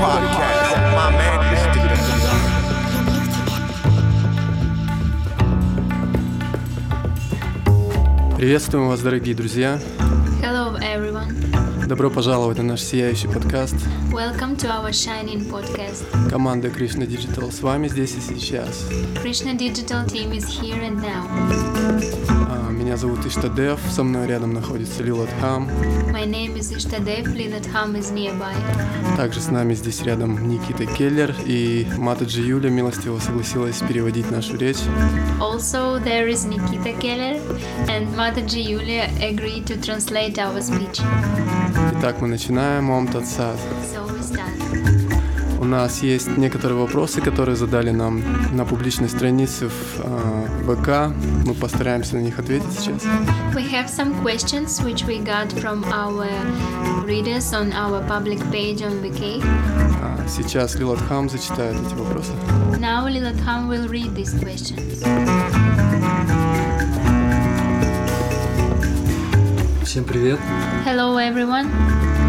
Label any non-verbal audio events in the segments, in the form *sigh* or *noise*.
podcast. My man is the Приветствуем вас, дорогие друзья! Hello, everyone. Добро пожаловать на наш сияющий подкаст Welcome to our Shining podcast. команды Krishna Digital. С вами здесь и сейчас. Krishna Digital team is here and now. Меня зовут Иштадев, со мной рядом находится Лилат Хам. My name is Ishtadev, Lilat Ham is nearby. Также с нами здесь рядом Никита Келлер и Матаджи Юля милостиво согласилась переводить нашу речь. Also, there is Nikita Keller and Mataji Yulia agreed to translate our speech. Итак, мы начинаем. Ом Татсад. So we start. У нас есть некоторые вопросы, которые задали нам на публичной странице в а, ВК. Мы постараемся на них ответить сейчас. We have some questions which we got from our readers on our public page on VK. А, Сейчас Лилат Хам зачитает эти вопросы. Now Lilat Ham will read these questions. Всем привет. Hello, everyone.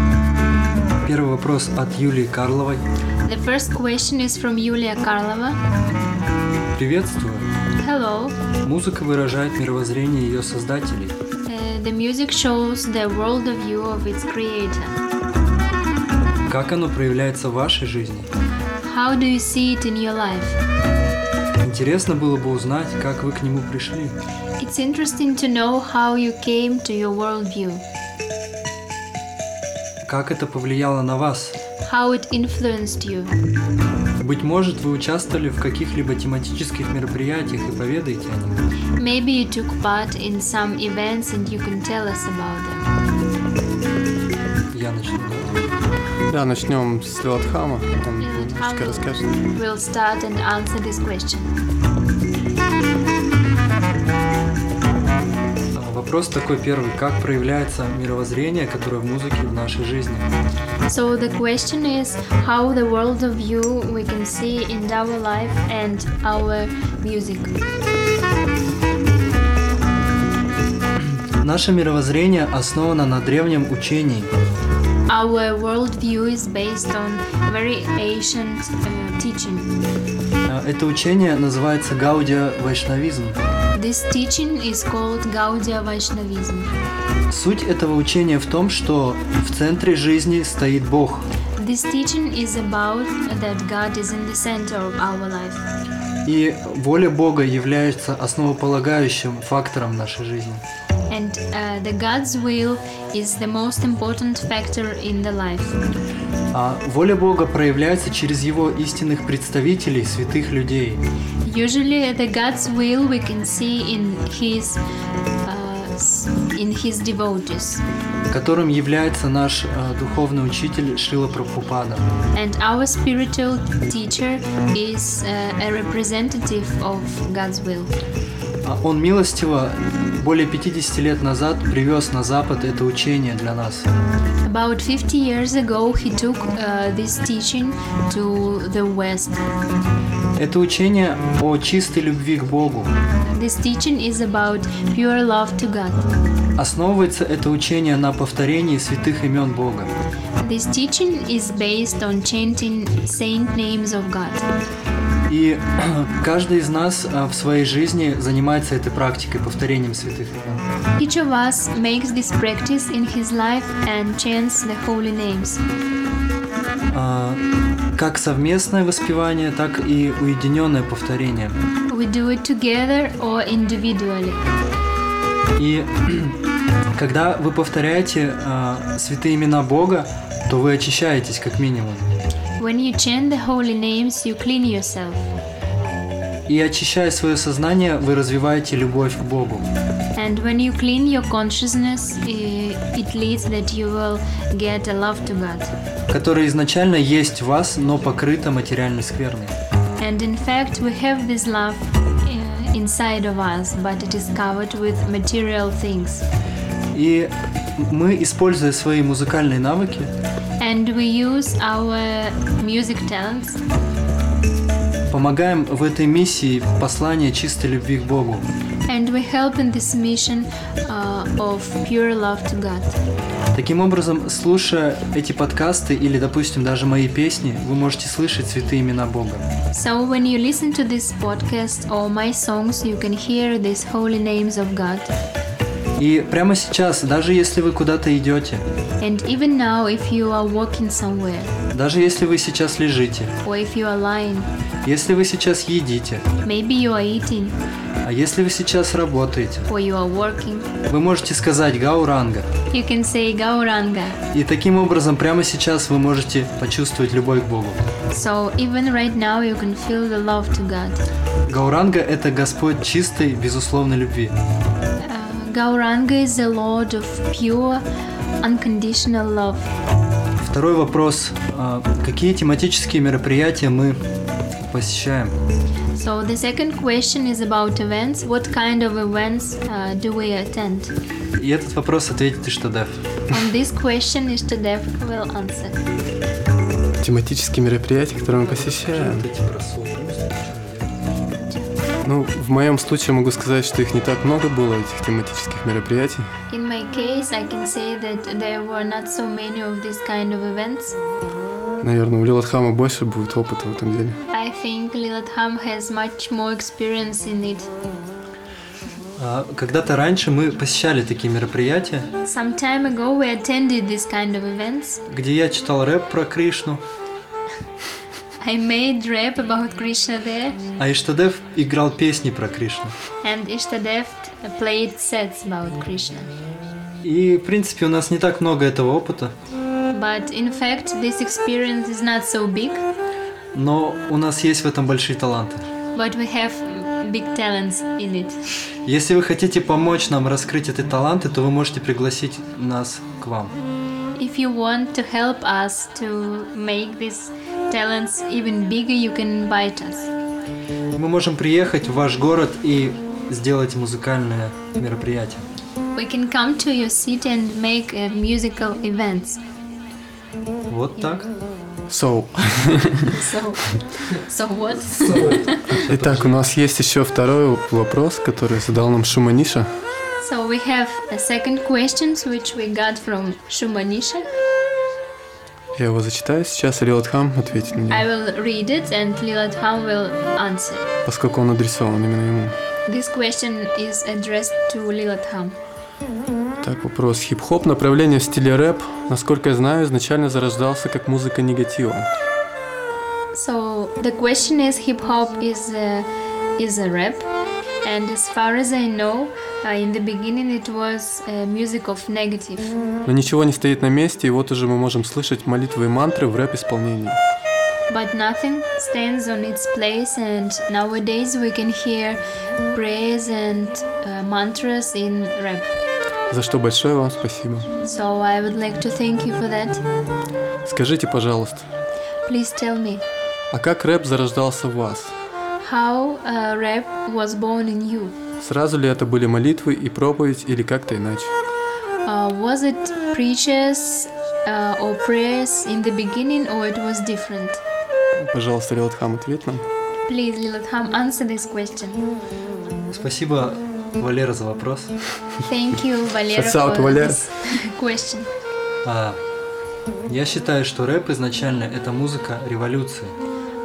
Первый вопрос от Юлии Карловой. The first question is from Yulia Karlova. Приветствую. Hello. Музыка выражает мировоззрение ее создателей. Uh, the music shows the worldview of its creator. Как оно проявляется в вашей жизни? How do you see it in your life? Интересно было бы узнать, как вы к нему пришли. It's interesting to know how you came to your worldview, Как это повлияло на вас? how it influenced you. Быть может, вы участвовали в каких-либо тематических мероприятиях и поведаете о них. Maybe you took part in some events and you can tell us about them. Я начну, да? Да, начнем с Лилат Хама. Он немножечко расскажет. We'll start and answer this question. Вопрос такой первый. Как проявляется мировоззрение, которое в музыке в нашей жизни? So the question is how the worldview we can see in our life and our music. Наше мировоззрение основано на древнем учении, Our worldview is based on very ancient uh, teaching. А, Это учение называется Гаудия Вайшнавизм. This teaching is called Gaudiya Vaishnavism. Суть этого учения в том, что в центре жизни стоит Бог, This teaching is about that God is in the center of our life. и воля Бога является основополагающим фактором нашей жизни. And uh, the God's will is the most important factor in the life. А воля Бога проявляется через Его истинных представителей, святых людей. Usually, the God's will we can see in His uh, s- in His devotees, которым является наш э, духовный учитель Шрила Прабхупада. and our spiritual teacher is uh, a representative of God's will. А Он милостиво более 50 лет назад привез на Запад это учение для нас. About 50 years ago, he took uh, this teaching to the West. Это учение о чистой любви к Богу. This teaching is about pure love to God. Основывается это учение на повторении святых имен Бога. This teaching is based on chanting saint names of God. И *clears throat* каждый из нас а, в своей жизни занимается этой практикой, повторением святых имен. Each of us makes this practice in his life and chants the holy names. А, Как совместное воспевание, так и уединенное повторение. We do it together or individually. И *clears throat* когда вы повторяете а, святые имена Бога, то вы очищаетесь как минимум. When you chant the holy names, you clean yourself. И очищая свое сознание, вы развиваете любовь к Богу. And when you clean your consciousness, eh, it leads that you will get a love to God. которая изначально есть в вас, но покрыта материальной скверной. And in fact, we have this love uh, inside of us, but it is covered with material things. И мы, используя свои музыкальные навыки, And we use our music talents помогаем в этой миссии послания чистой любви к Богу. and we help in this mission uh, of pure love to God. Таким образом, слушая эти подкасты или, допустим, даже мои песни, вы можете слышать святые имена Бога. So when you listen to this podcast or my songs, you can hear these holy names of God. И прямо сейчас, даже если вы куда-то идете, And even now, if you are walking somewhere, даже если вы сейчас лежите, or if you are lying, если вы сейчас едите, maybe you are eating, а если вы сейчас работаете, or you are working, вы можете сказать «Гауранга». you can say Gauranga. И таким образом прямо сейчас вы можете почувствовать любовь к Богу. So even right now, you can feel the love to God. Гауранга – это Господь чистой, безусловной любви. Uh, Gauranga is the Lord of pure, unconditional love. Второй вопрос. А, Какие тематические мероприятия мы посещаем? So the second question is about events. What kind of events uh, do we attend? И этот вопрос ответит Иштадев. On this question, Ishtadev will answer. Тематические мероприятия, которые мы посещаем. Ну, в моем случае могу сказать, что их не так много было, этих тематических мероприятий. In my case, I can say that there were not so many of these kind of events. Наверное, у Лилатхама больше будет опыта в этом деле. I think Lilatham has much more experience in it. А, Когда-то раньше мы посещали такие мероприятия, Some time ago, we attended this kind of events. где я читал рэп про Кришну, I made rap about Krishna there, а Иштадев играл песни про Кришну. and Ishtadev played sets about Krishna. И, в принципе, у нас не так много этого опыта, But in fact, this experience is not so big, но у нас есть в этом большие таланты. but we have big talents in it. Если вы хотите помочь нам раскрыть эти таланты, то вы можете пригласить нас к вам. If you want to help us to make these talents even bigger, you can invite us. Мы можем приехать в ваш город и сделать музыкальное мероприятие. We can come to your city and make uh, musical events. Вот так. So, So, so what? итак, у нас есть еще второй вопрос, который задал нам Шуманиша. So we have a second question, which we got from Shumanisha. Я его зачитаю сейчас, и Лилатхам ответит на I will read it, and Lilatham will answer. поскольку он адресован именно ему. This question is addressed to Lilatham. Так, вопрос. Хип-хоп направление в стиле рэп, насколько я знаю, изначально зарождался как музыка негатива. So the question is, hip hop is a, is a rap, and as far as I know, uh, in the beginning it was uh, music of negative. Но ничего не стоит на месте, и вот уже мы можем слышать молитвы и мантры в рэп-исполнении. But nothing stands on its place, and nowadays we can hear prayers and uh, mantras in rap. За что большое вам спасибо. So I would like to thank you for that. Скажите, пожалуйста, Please tell me а как рэп зарождался в вас? How uh, rap was born in you. Сразу ли это были молитвы и проповедь или как-то иначе? Uh, was it preachers uh, or prayers in the beginning, or it was different? Пожалуйста, Лилатхам, ответь нам. Please, Lilatham, answer this question. Спасибо, Валера, за вопрос. Thank you, Valera, Shouts out, for Valera. this question. А, я считаю, что рэп изначально это музыка революции.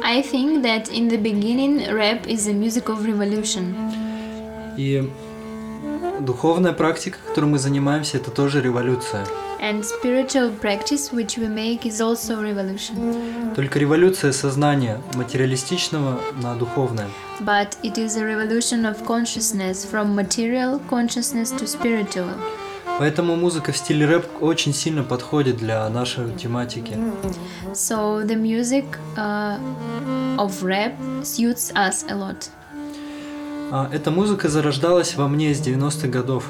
I think that in the beginning, rap is the music of revolution, И духовная практика, которой мы занимаемся, это тоже революция. and spiritual practice which we make is also revolution. Только революция сознания материалистичного на духовное. But it is a revolution of consciousness from material consciousness to spiritual. Поэтому музыка в стиле рэп очень сильно подходит для нашей тематики. So the music uh, of rap suits us a lot. А, эта музыка зарождалась во мне с 90-х годов.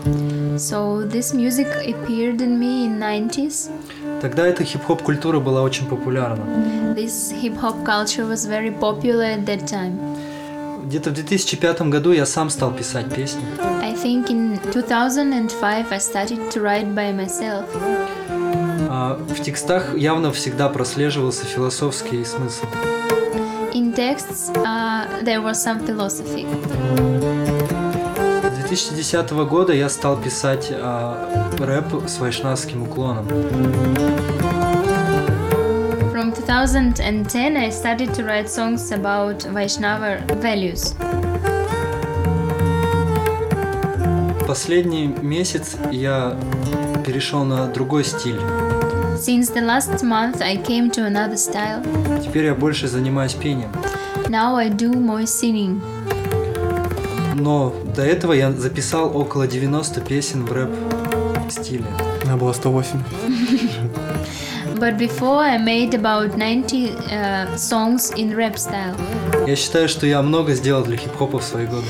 So this music appeared in me in 90s. Тогда эта хип-хоп культура была очень популярна. This hip hop culture was very popular at that time. Где-то в 2005 году я сам стал писать песни. I think in 2005 I started to write by myself. А, в текстах явно всегда прослеживался философский смысл. In texts, uh, there was some philosophy. В 2010 года я стал писать а, рэп с вайшнавским уклоном. From 2010, I started to write songs about Vaishnava values. Последний месяц я перешел на другой стиль. Since the last month, I came to another style. Теперь я больше занимаюсь пением. Now I do more singing. Но до этого я записал около 90 песен в рэп стиле. Она была 108. But before, I made about 90 uh, songs in rap style. Я считаю, что я много сделал для хип-хопа в свои годы.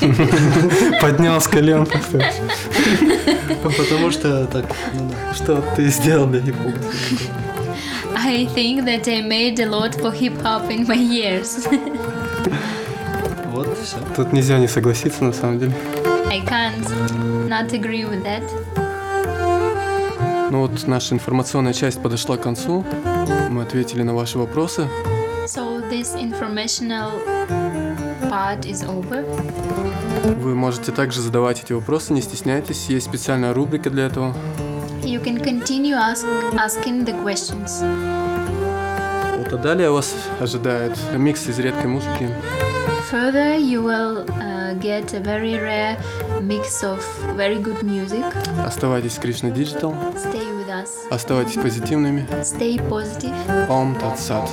*laughs* Поднял с колен. *laughs* Потому что так, ну да. Что ты сделал для хип-хопа? I think that I made a lot for hip hop in my years. Вот, все. Тут нельзя не согласиться, на самом деле. I can't not agree with that. Ну вот наша информационная часть подошла к концу. Мы ответили на ваши вопросы. So this informational part is over. Вы можете также задавать эти вопросы, не стесняйтесь. Есть специальная рубрика для этого. You can continue ask, asking the questions. Вот, а далее вас ожидает микс из редкой музыки. Further, you will uh, get a very rare mix of very good music. Оставайтесь с Кришна Digital. Stay with us. Оставайтесь позитивными. Stay positive. Ом Тат Сат.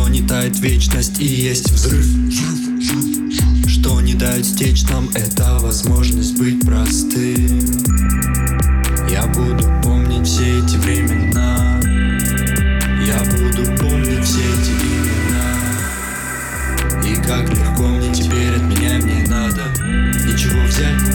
Что не тает вечность и есть взрыв. Что не дает стечь нам это возможность быть простым. Я буду помнить все эти времена. Я буду помнить все эти имена. И как легко мне теперь от меня не надо Ничего взять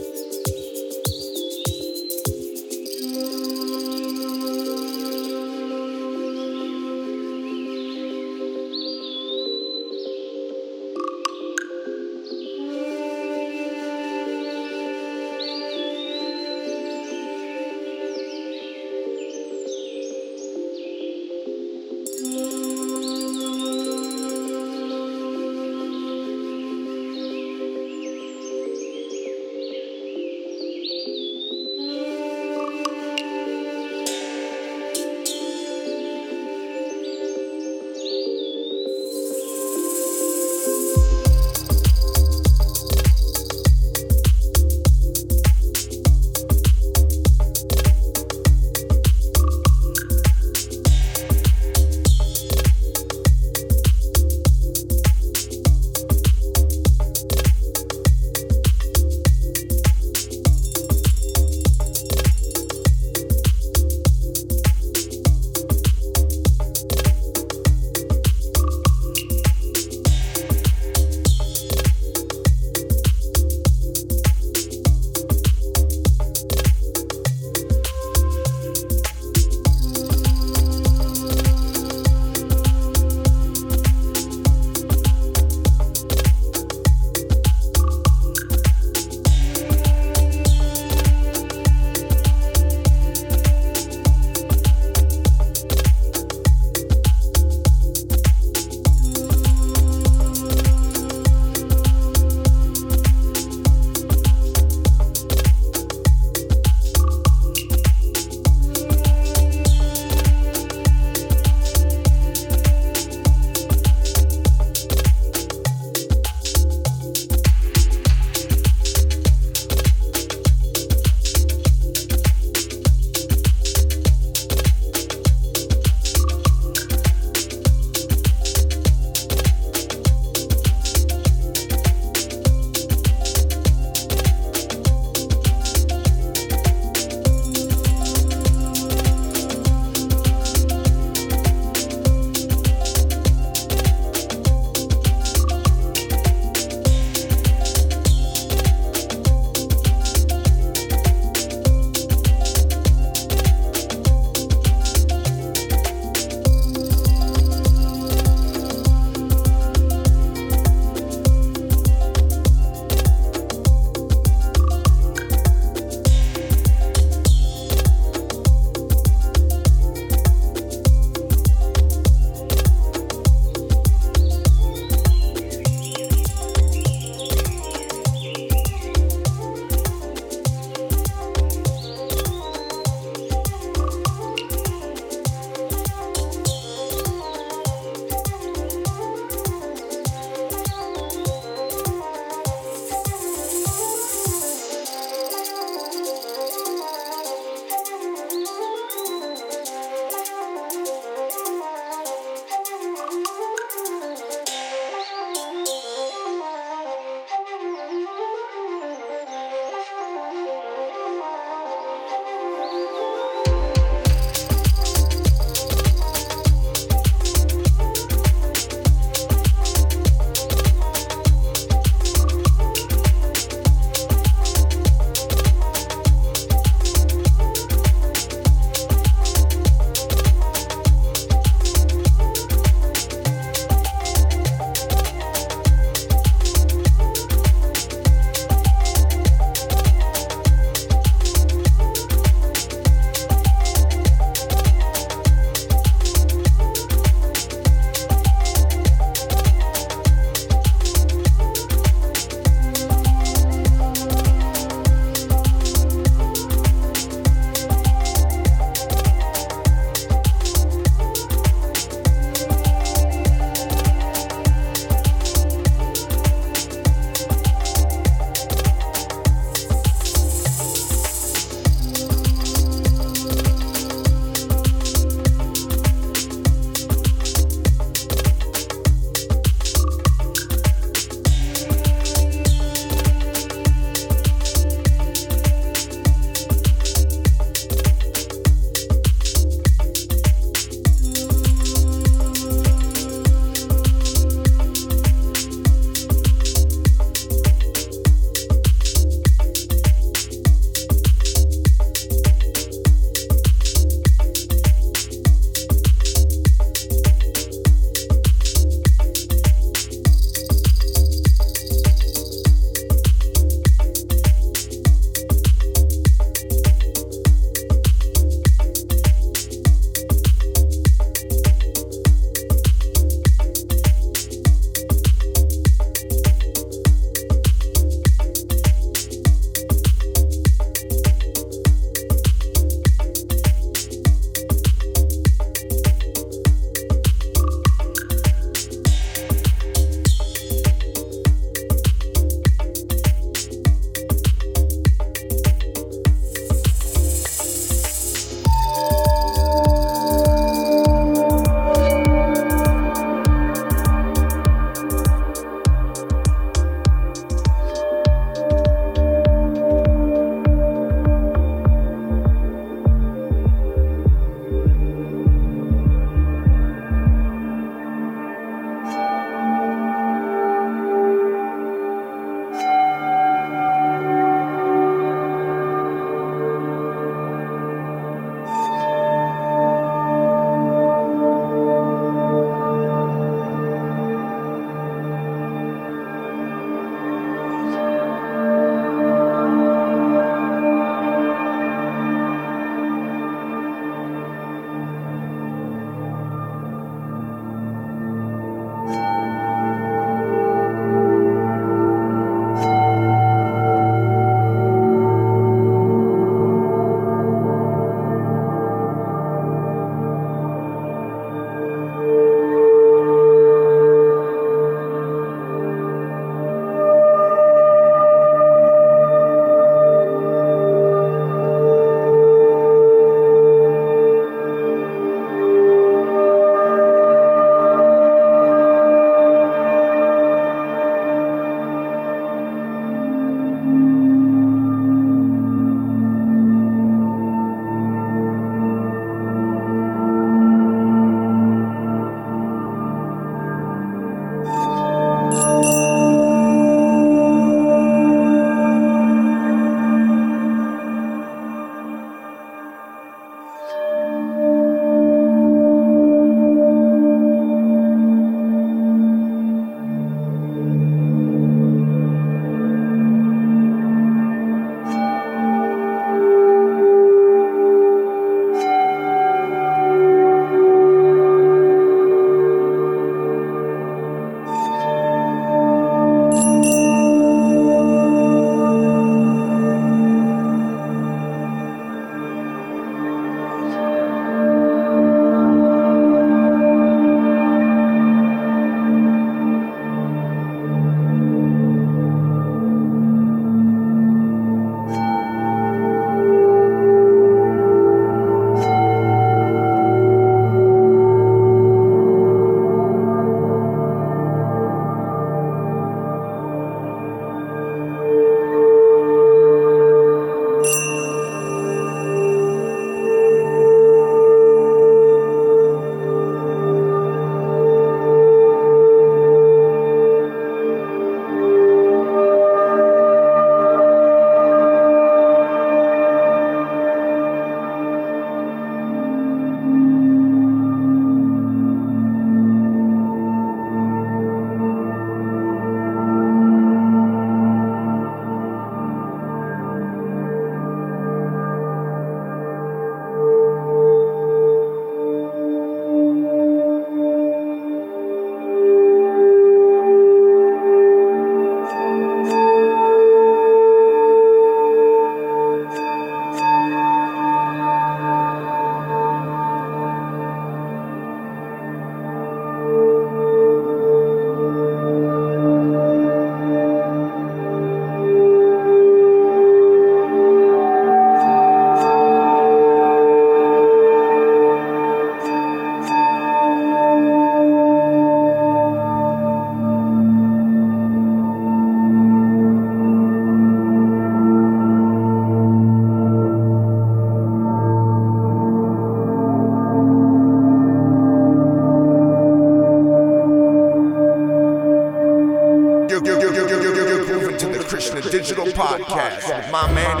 Podcast with my man